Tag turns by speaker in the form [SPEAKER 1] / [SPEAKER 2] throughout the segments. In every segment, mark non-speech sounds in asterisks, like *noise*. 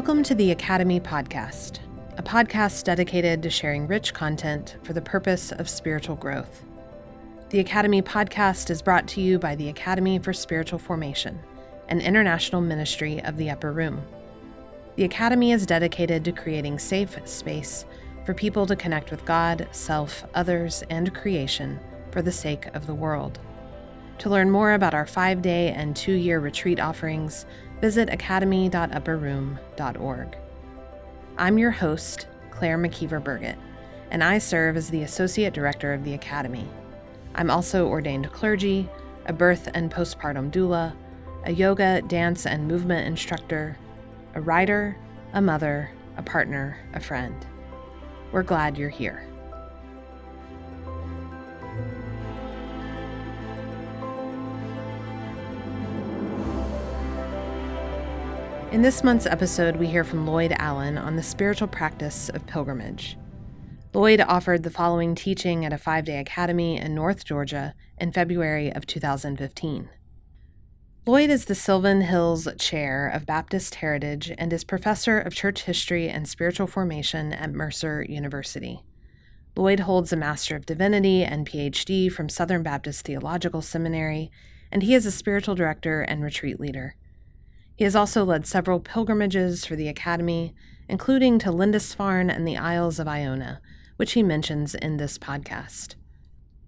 [SPEAKER 1] Welcome to the Academy Podcast, a podcast dedicated to sharing rich content for the purpose of spiritual growth. The Academy Podcast is brought to you by the Academy for Spiritual Formation, an international ministry of the Upper Room. The Academy is dedicated to creating safe space for people to connect with God, self, others, and creation for the sake of the world. To learn more about our five day and two year retreat offerings, visit academy.upperroom.org. I'm your host, Claire McKeever Burgett, and I serve as the Associate Director of the Academy. I'm also ordained clergy, a birth and postpartum doula, a yoga, dance, and movement instructor, a writer, a mother, a partner, a friend. We're glad you're here. In this month's episode, we hear from Lloyd Allen on the spiritual practice of pilgrimage. Lloyd offered the following teaching at a five day academy in North Georgia in February of 2015. Lloyd is the Sylvan Hills Chair of Baptist Heritage and is Professor of Church History and Spiritual Formation at Mercer University. Lloyd holds a Master of Divinity and PhD from Southern Baptist Theological Seminary, and he is a spiritual director and retreat leader. He has also led several pilgrimages for the Academy, including to Lindisfarne and the Isles of Iona, which he mentions in this podcast.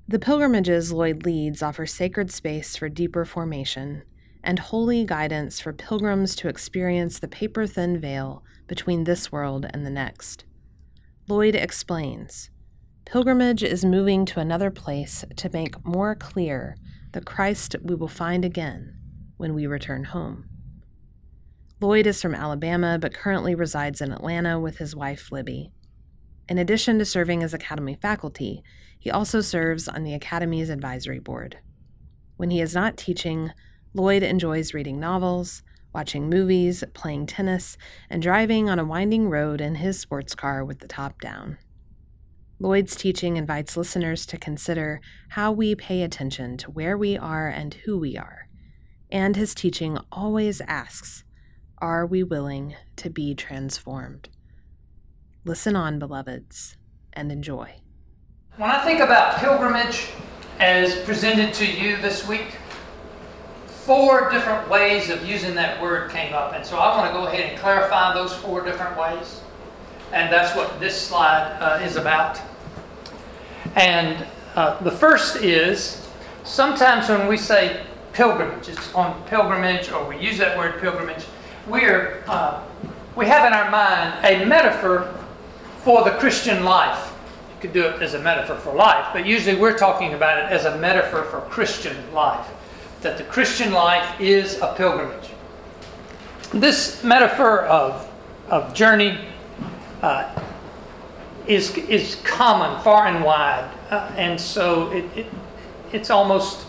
[SPEAKER 1] The pilgrimages Lloyd leads offer sacred space for deeper formation and holy guidance for pilgrims to experience the paper thin veil between this world and the next. Lloyd explains Pilgrimage is moving to another place to make more clear the Christ we will find again when we return home. Lloyd is from Alabama but currently resides in Atlanta with his wife, Libby. In addition to serving as Academy faculty, he also serves on the Academy's advisory board. When he is not teaching, Lloyd enjoys reading novels, watching movies, playing tennis, and driving on a winding road in his sports car with the top down. Lloyd's teaching invites listeners to consider how we pay attention to where we are and who we are. And his teaching always asks are we willing to be transformed? Listen on, beloveds, and enjoy.
[SPEAKER 2] When I think about pilgrimage as presented to you this week, four different ways of using that word came up. And so I want to go ahead and clarify those four different ways. And that's what this slide uh, is about. And uh, the first is sometimes when we say pilgrimage, it's on pilgrimage, or we use that word pilgrimage, we're, uh, we have in our mind a metaphor for the Christian life. You could do it as a metaphor for life, but usually we're talking about it as a metaphor for Christian life. That the Christian life is a pilgrimage. This metaphor of, of journey uh, is, is common far and wide, uh, and so it, it, it's almost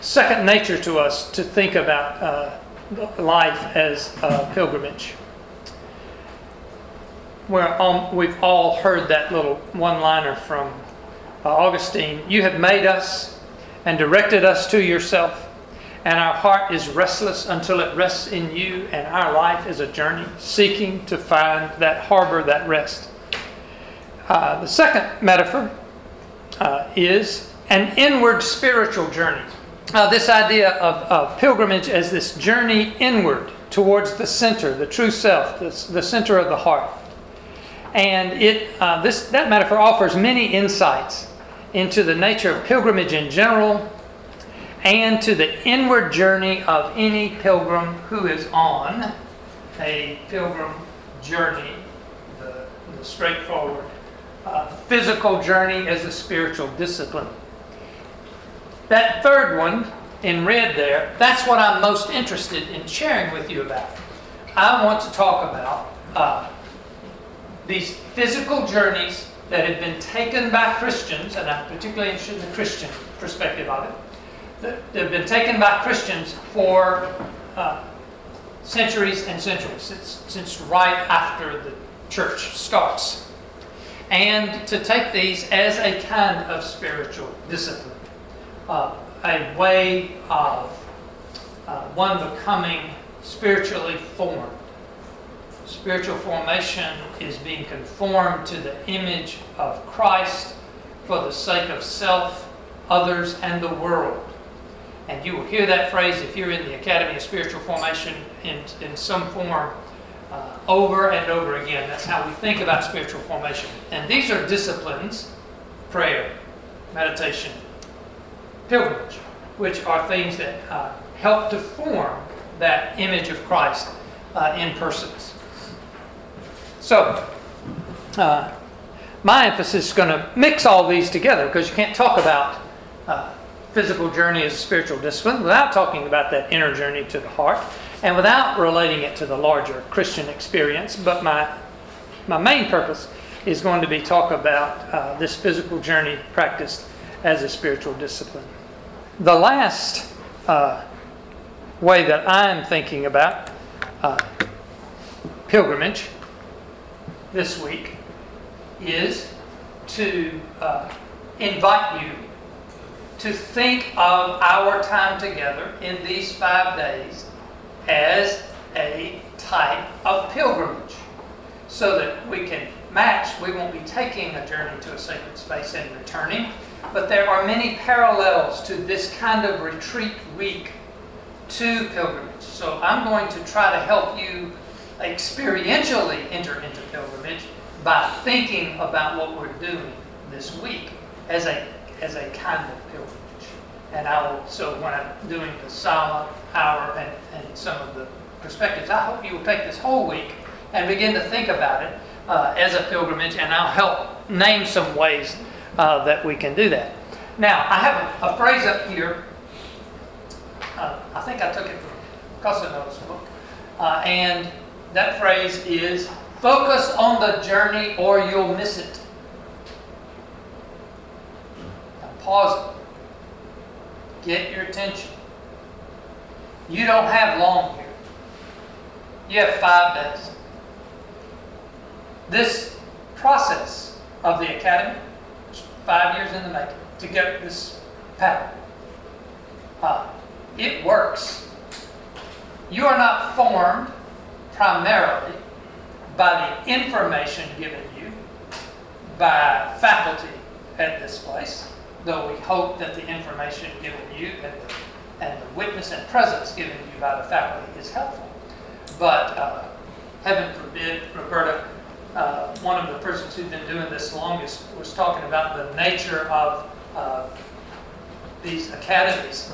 [SPEAKER 2] second nature to us to think about uh, life as a pilgrimage. Where um, we've all heard that little one liner from uh, Augustine You have made us and directed us to yourself, and our heart is restless until it rests in you, and our life is a journey seeking to find that harbor, that rest. Uh, the second metaphor uh, is an inward spiritual journey uh, this idea of, of pilgrimage as this journey inward towards the center, the true self, the, the center of the heart. And it, uh, this, that metaphor offers many insights into the nature of pilgrimage in general and to the inward journey of any pilgrim who is on a pilgrim journey, the, the straightforward uh, physical journey as a spiritual discipline. That third one in red there, that's what I'm most interested in sharing with you about. I want to talk about uh, these physical journeys that have been taken by Christians, and I'm particularly interested in the Christian perspective of it, that have been taken by Christians for uh, centuries and centuries, since, since right after the church starts. And to take these as a kind of spiritual discipline uh, a way of uh, one becoming spiritually formed. Spiritual formation is being conformed to the image of Christ for the sake of self, others, and the world. And you will hear that phrase if you're in the Academy of Spiritual Formation in, in some form uh, over and over again. That's how we think about spiritual formation. And these are disciplines prayer, meditation, pilgrimage, which are things that uh, help to form that image of Christ uh, in persons. So, uh, my emphasis is going to mix all these together because you can't talk about uh, physical journey as a spiritual discipline without talking about that inner journey to the heart and without relating it to the larger Christian experience. But my, my main purpose is going to be talk about uh, this physical journey practiced as a spiritual discipline. The last uh, way that I'm thinking about uh, pilgrimage this week is to uh, invite you to think of our time together in these five days as a type of pilgrimage so that we can match. We won't be taking a journey to a sacred space and returning, but there are many parallels to this kind of retreat week to pilgrimage. So I'm going to try to help you experientially enter into pilgrimage by thinking about what we're doing this week as a as a kind of pilgrimage. And I will, so when I'm doing the silent hour and, and some of the perspectives, I hope you will take this whole week and begin to think about it uh, as a pilgrimage, and I'll help name some ways uh, that we can do that. Now, I have a, a phrase up here. Uh, I think I took it from Cousineau's book. Uh, and that phrase is focus on the journey or you'll miss it. Now, pause it. Get your attention. You don't have long here. You have five days. This process of the academy, five years in the making, to get this pattern, uh, it works. You are not formed primarily by the information given you by faculty at this place though we hope that the information given you and the, and the witness and presence given you by the faculty is helpful. But uh, heaven forbid, Roberta, uh, one of the persons who's been doing this longest, was talking about the nature of uh, these academies.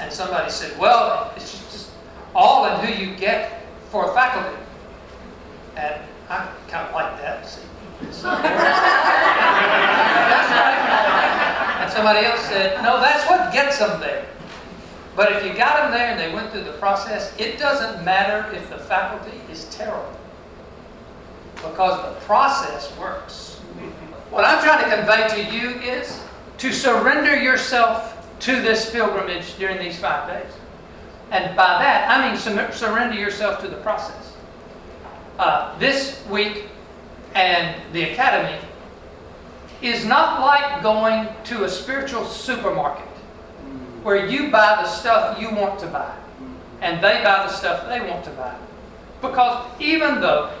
[SPEAKER 2] And somebody said, well, it's just, just all in who you get for faculty. And I kind of like that. And somebody else said, no, that's what gets them there. But if you got them there and they went through the process, it doesn't matter if the faculty is terrible. Because the process works. What I'm trying to convey to you is to surrender yourself to this pilgrimage during these five days. And by that, I mean surrender yourself to the process. Uh, this week and the academy is not like going to a spiritual supermarket where you buy the stuff you want to buy and they buy the stuff they want to buy. Because even though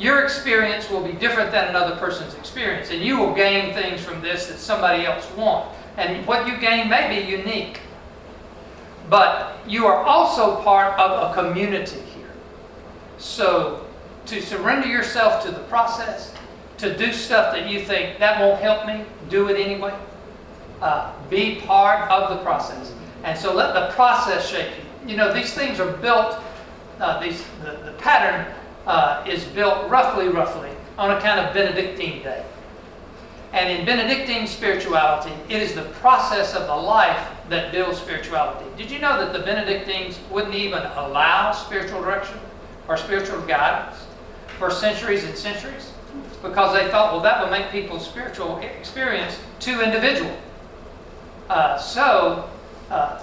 [SPEAKER 2] your experience will be different than another person's experience, and you will gain things from this that somebody else won't, and what you gain may be unique, but you are also part of a community here. So to surrender yourself to the process to do stuff that you think that won't help me, do it anyway. Uh, be part of the process. And so let the process shape you. You know, these things are built, uh, these, the, the pattern uh, is built roughly, roughly on a kind of Benedictine day. And in Benedictine spirituality, it is the process of the life that builds spirituality. Did you know that the Benedictines wouldn't even allow spiritual direction or spiritual guidance for centuries and centuries? because they thought, well, that would make people's spiritual experience too individual. Uh, so uh,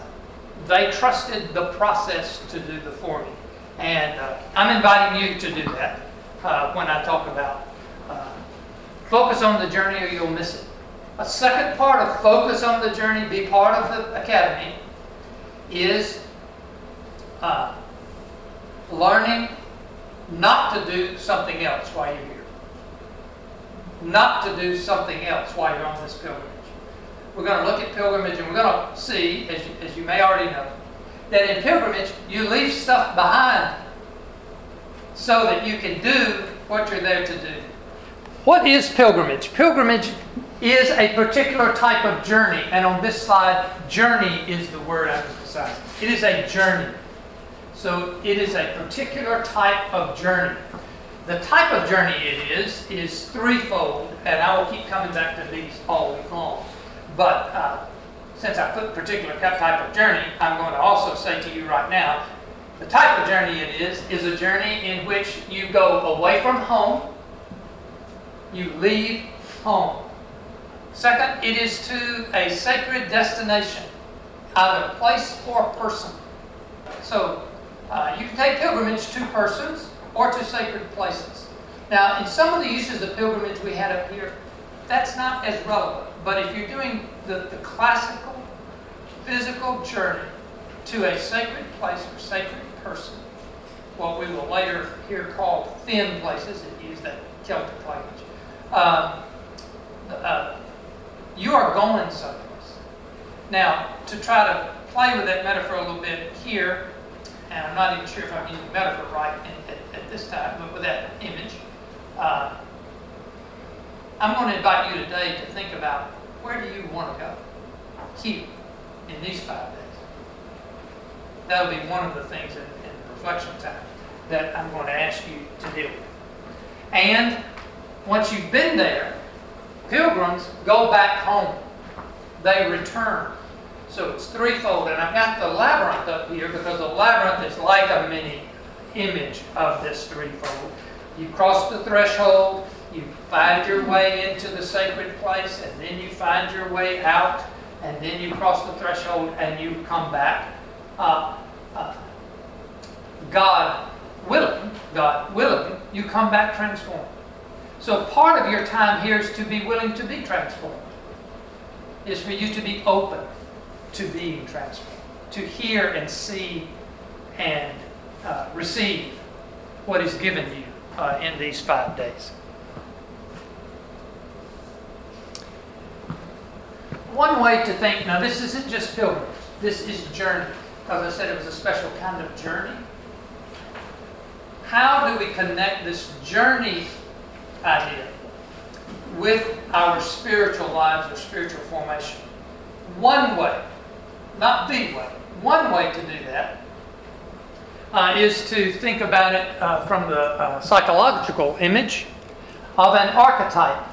[SPEAKER 2] they trusted the process to do the forming. And uh, I'm inviting you to do that uh, when I talk about uh, focus on the journey or you'll miss it. A second part of focus on the journey, be part of the academy, is uh, learning not to do something else while you're here. Not to do something else while you're on this pilgrimage. We're going to look at pilgrimage and we're going to see, as you, as you may already know, that in pilgrimage you leave stuff behind so that you can do what you're there to do. What is pilgrimage? Pilgrimage is a particular type of journey, and on this slide, journey is the word I'm emphasizing. It is a journey. So it is a particular type of journey. The type of journey it is is threefold, and I will keep coming back to these all week long. But uh, since I put particular type of journey, I'm going to also say to you right now, the type of journey it is is a journey in which you go away from home, you leave home. Second, it is to a sacred destination, either place or person. So uh, you can take pilgrimage to persons or to sacred places. Now, in some of the uses of pilgrimage we had up here, that's not as relevant. But if you're doing the, the classical physical journey to a sacred place or sacred person, what we will later hear called thin places, that use that Celtic language, uh, uh, you are going someplace. Now, to try to play with that metaphor a little bit here, and I'm not even sure if I'm using the metaphor right in, at, at, this time, but with that image, uh, I'm going to invite you today to think about where do you want to go? Here, in these five days. That'll be one of the things in, in reflection time that I'm going to ask you to deal with. And once you've been there, pilgrims go back home. They return. So it's threefold. And I've got the labyrinth up here because the labyrinth is like a mini image of this threefold. You cross the threshold, you find your way into the sacred place, and then you find your way out, and then you cross the threshold and you come back. Uh, uh, God willing, God willing, you come back transformed. So part of your time here is to be willing to be transformed. Is for you to be open to being transformed, to hear and see and uh, receive what is given you uh, in these five days. One way to think, now this isn't just pilgrimage, this is journey, because I said it was a special kind of journey. How do we connect this journey idea with our spiritual lives or spiritual formation? One way, not the way, one way to do that uh, is to think about it uh, from the uh, psychological image of an archetype.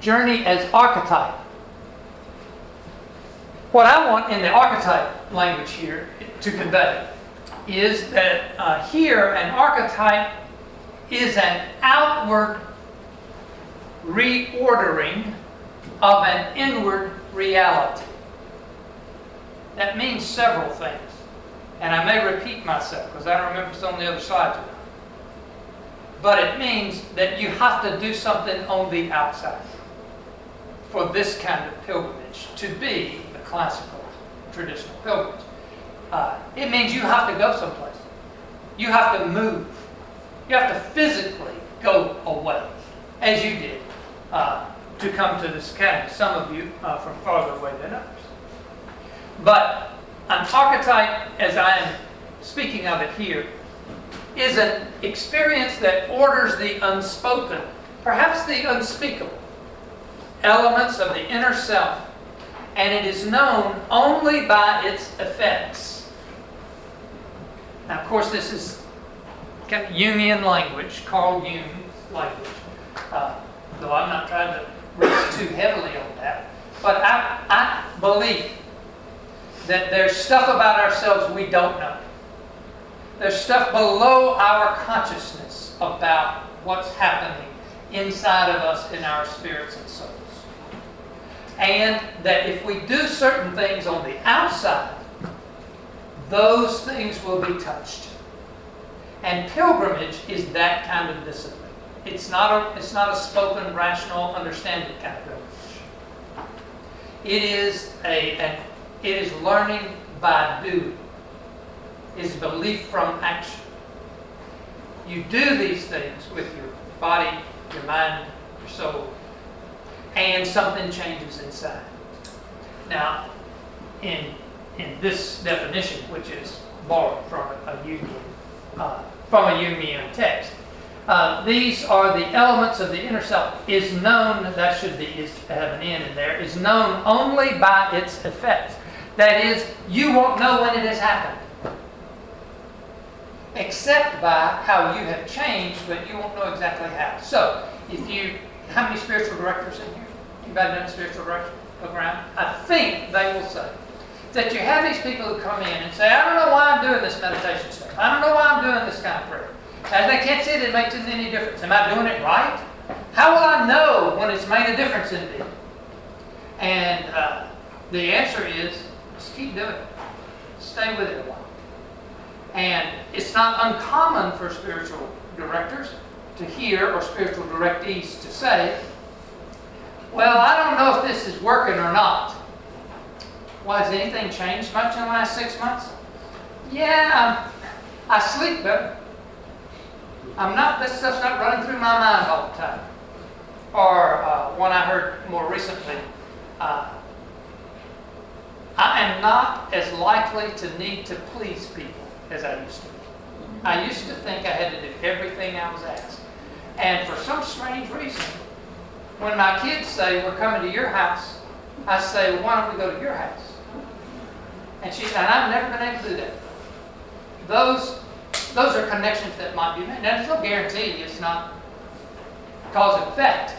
[SPEAKER 2] Journey as archetype. What I want in the archetype language here to convey is that uh, here an archetype is an outward reordering of an inward reality. That means several things. And I may repeat myself because I don't remember it's on the other side tonight. But it means that you have to do something on the outside for this kind of pilgrimage to be classical, traditional pilgrimage. Uh, it means you have to go someplace. You have to move. You have to physically go away, as you did, uh, to come to this academy. Some of you uh, from farther away than others. But an archetype, as I am speaking of it here, is an experience that orders the unspoken, perhaps the unspeakable, elements of the inner self, and it is known only by its effects. Now, of course, this is kind of Jungian language, Carl Jung's language, uh, though I'm not trying to rest too heavily on that. But I, I believe that there's stuff about ourselves we don't know. There's stuff below our consciousness about what's happening inside of us in our spirits and souls. And that if we do certain things on the outside, those things will be touched. And pilgrimage is that kind of discipline. It's not a, it's not a spoken, rational, understanding kind of pilgrimage. It is a, an it is learning by doing. It's belief from action. You do these things with your body, your mind, your soul, and something changes inside. Now, in in this definition, which is borrowed from a Jungian, uh, from a Jungian text, uh, these are the elements of the inner self. Is known that should be is have an N in there. Is known only by its effects. That is, you won't know when it has happened except by how you have changed, but you won't know exactly how. So, if you, how many spiritual directors in here? Anybody a spiritual director program? I think they will say that you have these people who come in and say, I don't know why I'm doing this meditation stuff. I don't know why I'm doing this kind of prayer. And they can't see that it makes any difference. Am I doing it right? How will I know when it's made a difference in me? And uh, the answer is just keep doing it. Stay with it a while. And it's not uncommon for spiritual directors to hear or spiritual directees to say, Well, I don't know if this is working or not. Why, has anything changed much in the last six months? Yeah, I sleep better. I'm not, this stuff's not running through my mind all the time. Or uh, one I heard more recently, uh, I am not as likely to need to please people as I used to. I used to think I had to do everything I was asked. And for some strange reason, when my kids say, We're coming to your house, I say, well, Why don't we go to your house? And she and I've never been able to do that. Those, those are connections that might be made. Now, there's no guarantee it's not cause and effect,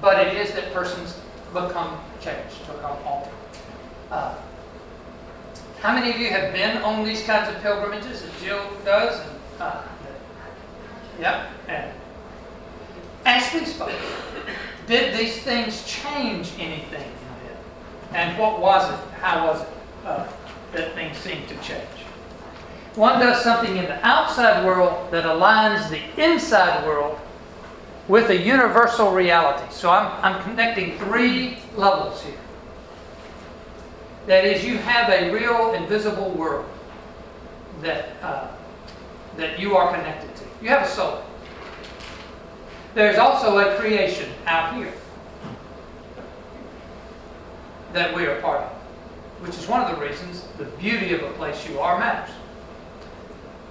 [SPEAKER 2] but it is that persons become changed, become altered. Uh, how many of you have been on these kinds of pilgrimages that Jill does? And, uh, yep. And ask these folks Did these things change anything? And what was it? How was it uh, that things seemed to change? One does something in the outside world that aligns the inside world with a universal reality. So I'm, I'm connecting three levels here. That is, you have a real invisible world that, uh, that you are connected to. You have a soul. There's also a creation out here that we are part of, which is one of the reasons the beauty of a place you are matters.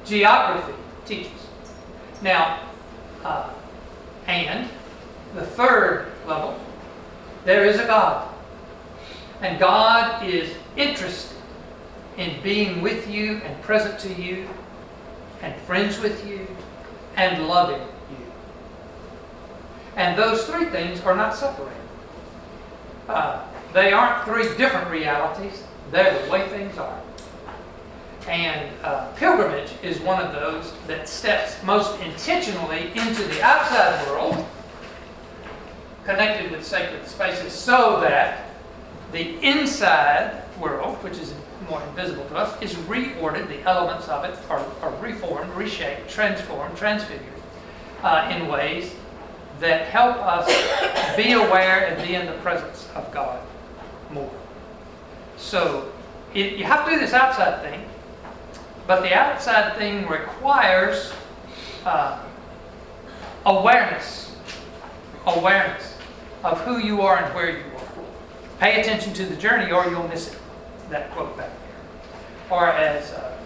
[SPEAKER 2] Geography teaches. Now, uh, and the third level, there is a God. And God is interested in being with you and present to you and friends with you and loving. And those three things are not separated. Uh, they aren't three different realities, they're the way things are. And uh, pilgrimage is one of those that steps most intentionally into the outside world, connected with sacred spaces, so that the inside world, which is more invisible to us, is reordered. The elements of it are, are reformed, reshaped, transformed, transfigured uh, in ways that help us be aware and be in the presence of God more. So it, you have to do this outside thing, but the outside thing requires uh, awareness, awareness of who you are and where you are. Pay attention to the journey or you'll miss it. That quote back there. Or as uh,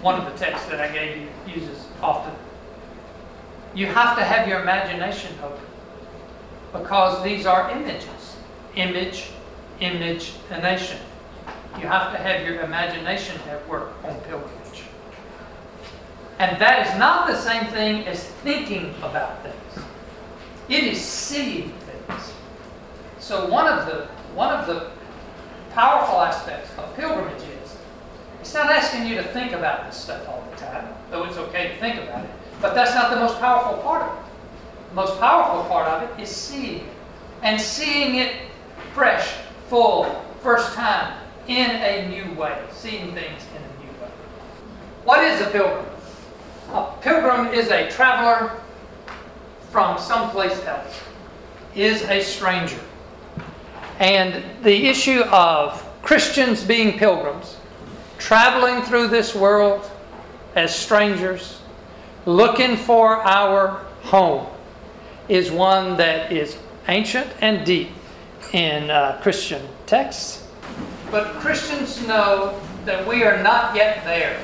[SPEAKER 2] one of the texts that I gave you uses often. You have to have your imagination open because these are images. Image, image, a nation. You have to have your imagination at work on pilgrimage. And that is not the same thing as thinking about things. It is seeing things. So one of the one of the powerful aspects of pilgrimage is it's not asking you to think about this stuff all the time, though it's okay to think about it. But that's not the most powerful part of it. The most powerful part of it is seeing it. And seeing it fresh, full, first time, in a new way. Seeing things in a new way. What is a pilgrim? A pilgrim is a traveler from someplace else, is a stranger. And the issue of Christians being pilgrims, traveling through this world as strangers, looking for our home, is one that is ancient and deep in uh, Christian texts. But Christians know that we are not yet there,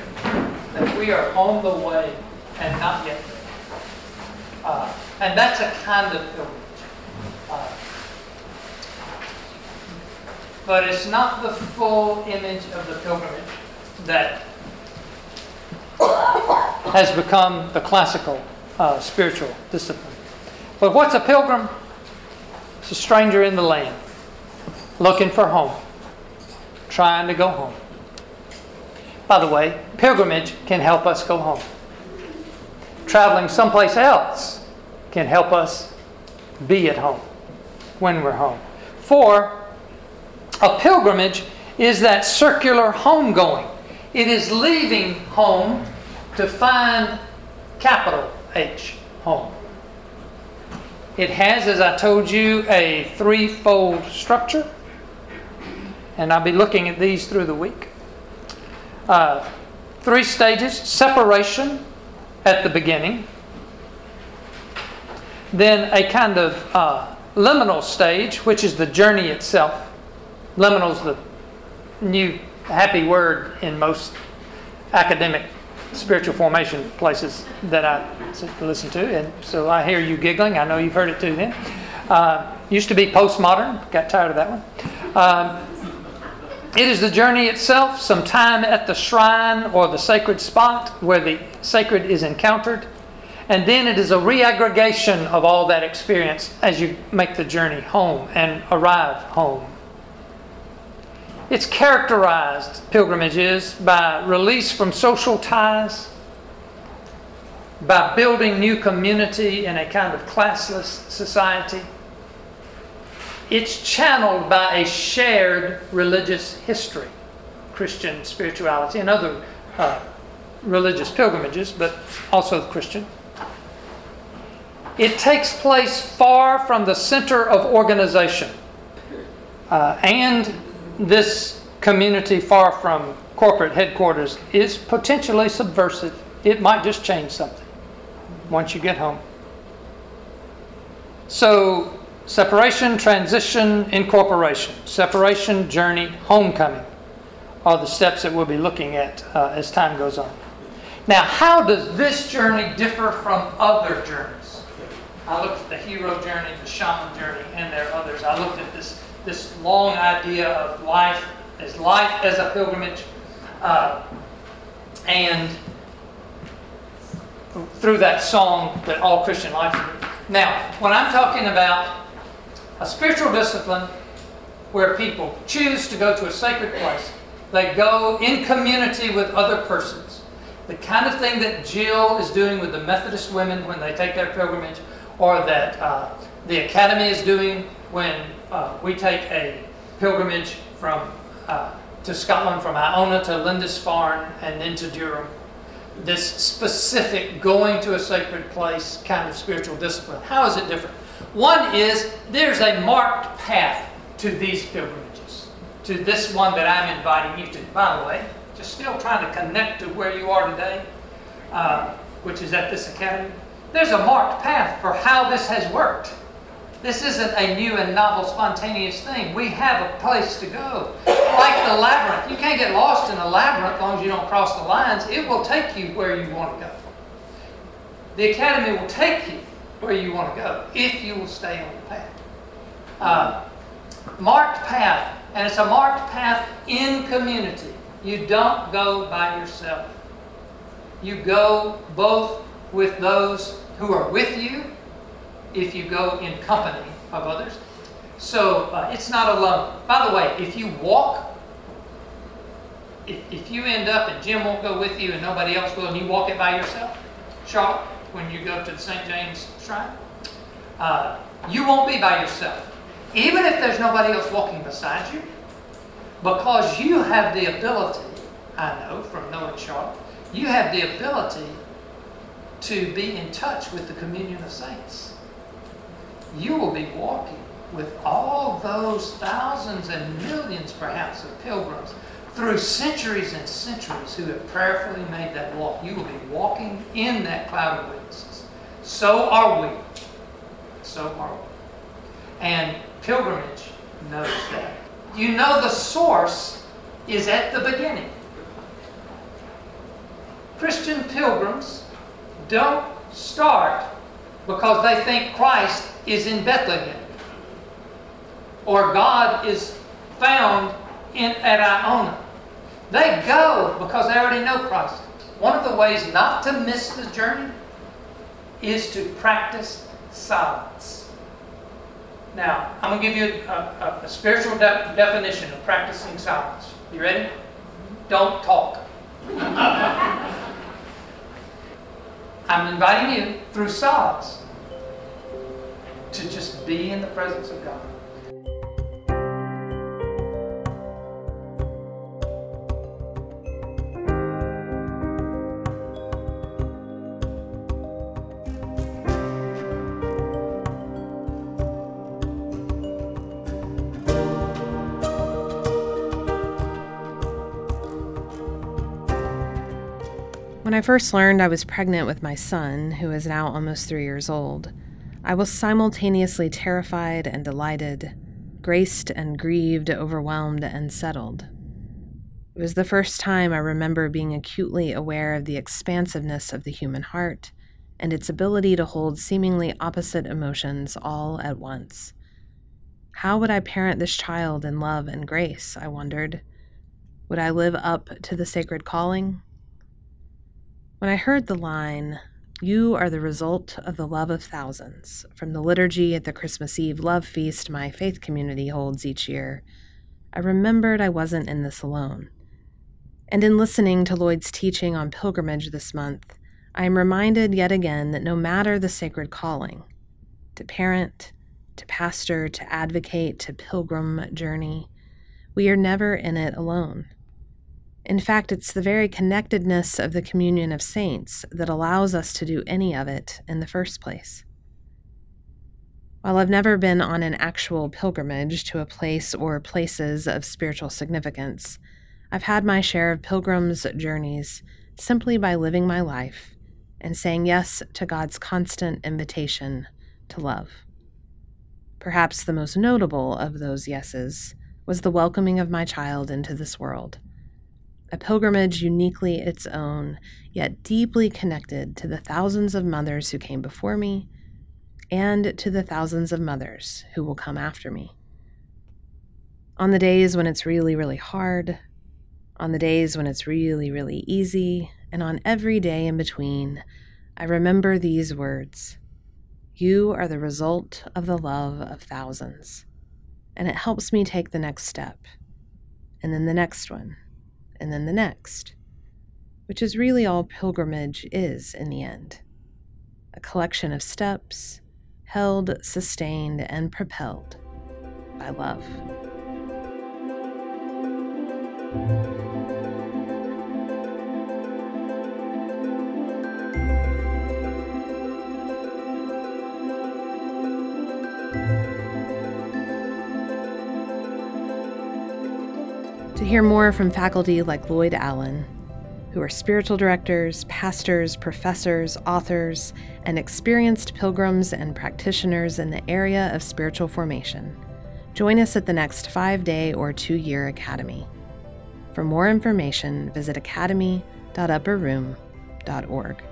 [SPEAKER 2] that we are on the way and not yet there. Uh, and that's a kind of pilgrimage. Uh, but it's not the full image of the pilgrimage that has become the classical uh, spiritual discipline. But what's a pilgrim? It's a stranger in the land, looking for home, trying to go home. By the way, pilgrimage can help us go home. Traveling someplace else can help us be at home when we're home. For a pilgrimage is that circular homegoing. It is leaving home to find capital H, home. It has, as I told you, a threefold structure. And I'll be looking at these through the week. Uh, three stages separation at the beginning, then a kind of uh, liminal stage, which is the journey itself. Liminal is the new happy word in most academic spiritual formation places that I listen to, and so I hear you giggling. I know you've heard it too. Then uh, used to be postmodern. Got tired of that one. Um, it is the journey itself, some time at the shrine or the sacred spot where the sacred is encountered, and then it is a reaggregation of all that experience as you make the journey home and arrive home. It's characterized, pilgrimage is, by release from social ties, by building new community in a kind of classless society. It's channeled by a shared religious history, Christian spirituality, and other uh, religious pilgrimages, but also Christian. It takes place far from the center of organization uh, and this community far from corporate headquarters is potentially subversive. It might just change something once you get home. So, separation, transition, incorporation, separation, journey, homecoming are the steps that we'll be looking at uh, as time goes on. Now, how does this journey differ from other journeys? I looked at the hero journey, the shaman journey, and there are others. I looked at this this long idea of life as life as a pilgrimage, uh, and through that song that all Christian life. Now, when I'm talking about a spiritual discipline where people choose to go to a sacred place, they go in community with other persons. The kind of thing that Jill is doing with the Methodist women when they take their pilgrimage, or that uh, the Academy is doing when uh, we take a pilgrimage from uh, to Scotland from Iona to Lindisfarne and then to Durham. This specific going to a sacred place kind of spiritual discipline. How is it different? One is there's a marked path to these pilgrimages, to this one that I'm inviting you to. By the way, just still trying to connect to where you are today, uh, which is at this academy. There's a marked path for how this has worked. This isn't a new and novel, spontaneous thing. We have a place to go. Like the labyrinth. You can't get lost in the labyrinth as long as you don't cross the lines. It will take you where you want to go. The academy will take you where you want to go if you will stay on the path. Uh, marked path, and it's a marked path in community. You don't go by yourself. You go both with those who are with you if you go in company of others. So uh, it's not alone. By the way, if you walk, if, if you end up and Jim won't go with you and nobody else will, and you walk it by yourself, Charlotte, when you go to the St. James Shrine, uh, you won't be by yourself. Even if there's nobody else walking beside you, because you have the ability, I know from knowing Charlotte, you have the ability to be in touch with the communion of saints you will be walking with all those thousands and millions, perhaps, of pilgrims through centuries and centuries who have prayerfully made that walk. You will be walking in that cloud of witnesses. So are we. So are we. And pilgrimage knows that. You know the source is at the beginning. Christian pilgrims don't start because they think Christ is in Bethlehem or God is found in, at Iona. They go because they already know Christ. One of the ways not to miss the journey is to practice silence. Now, I'm going to give you a, a, a spiritual de- definition of practicing silence. You ready? Don't talk. *laughs* I'm inviting you through silence to just be in the presence of God.
[SPEAKER 1] When I first learned I was pregnant with my son, who is now almost three years old, I was simultaneously terrified and delighted, graced and grieved, overwhelmed and settled. It was the first time I remember being acutely aware of the expansiveness of the human heart and its ability to hold seemingly opposite emotions all at once. How would I parent this child in love and grace? I wondered. Would I live up to the sacred calling? When I heard the line, You are the result of the love of thousands, from the liturgy at the Christmas Eve love feast my faith community holds each year, I remembered I wasn't in this alone. And in listening to Lloyd's teaching on pilgrimage this month, I am reminded yet again that no matter the sacred calling, to parent, to pastor, to advocate, to pilgrim journey, we are never in it alone. In fact, it's the very connectedness of the communion of saints that allows us to do any of it in the first place. While I've never been on an actual pilgrimage to a place or places of spiritual significance, I've had my share of pilgrims' journeys simply by living my life and saying yes to God's constant invitation to love. Perhaps the most notable of those yeses was the welcoming of my child into this world a pilgrimage uniquely its own, yet deeply connected to the thousands of mothers who came before me and to the thousands of mothers who will come after me. On the days when it's really, really hard, on the days when it's really, really easy, and on every day in between, I remember these words You are the result of the love of thousands. And it helps me take the next step, and then the next one and then the next, which is really all pilgrimage is in the end a collection of steps held, sustained, and propelled by love. Hear more from faculty like Lloyd Allen, who are spiritual directors, pastors, professors, authors, and experienced pilgrims and practitioners in the area of spiritual formation, join us at the next five day or two year academy. For more information, visit academy.upperroom.org.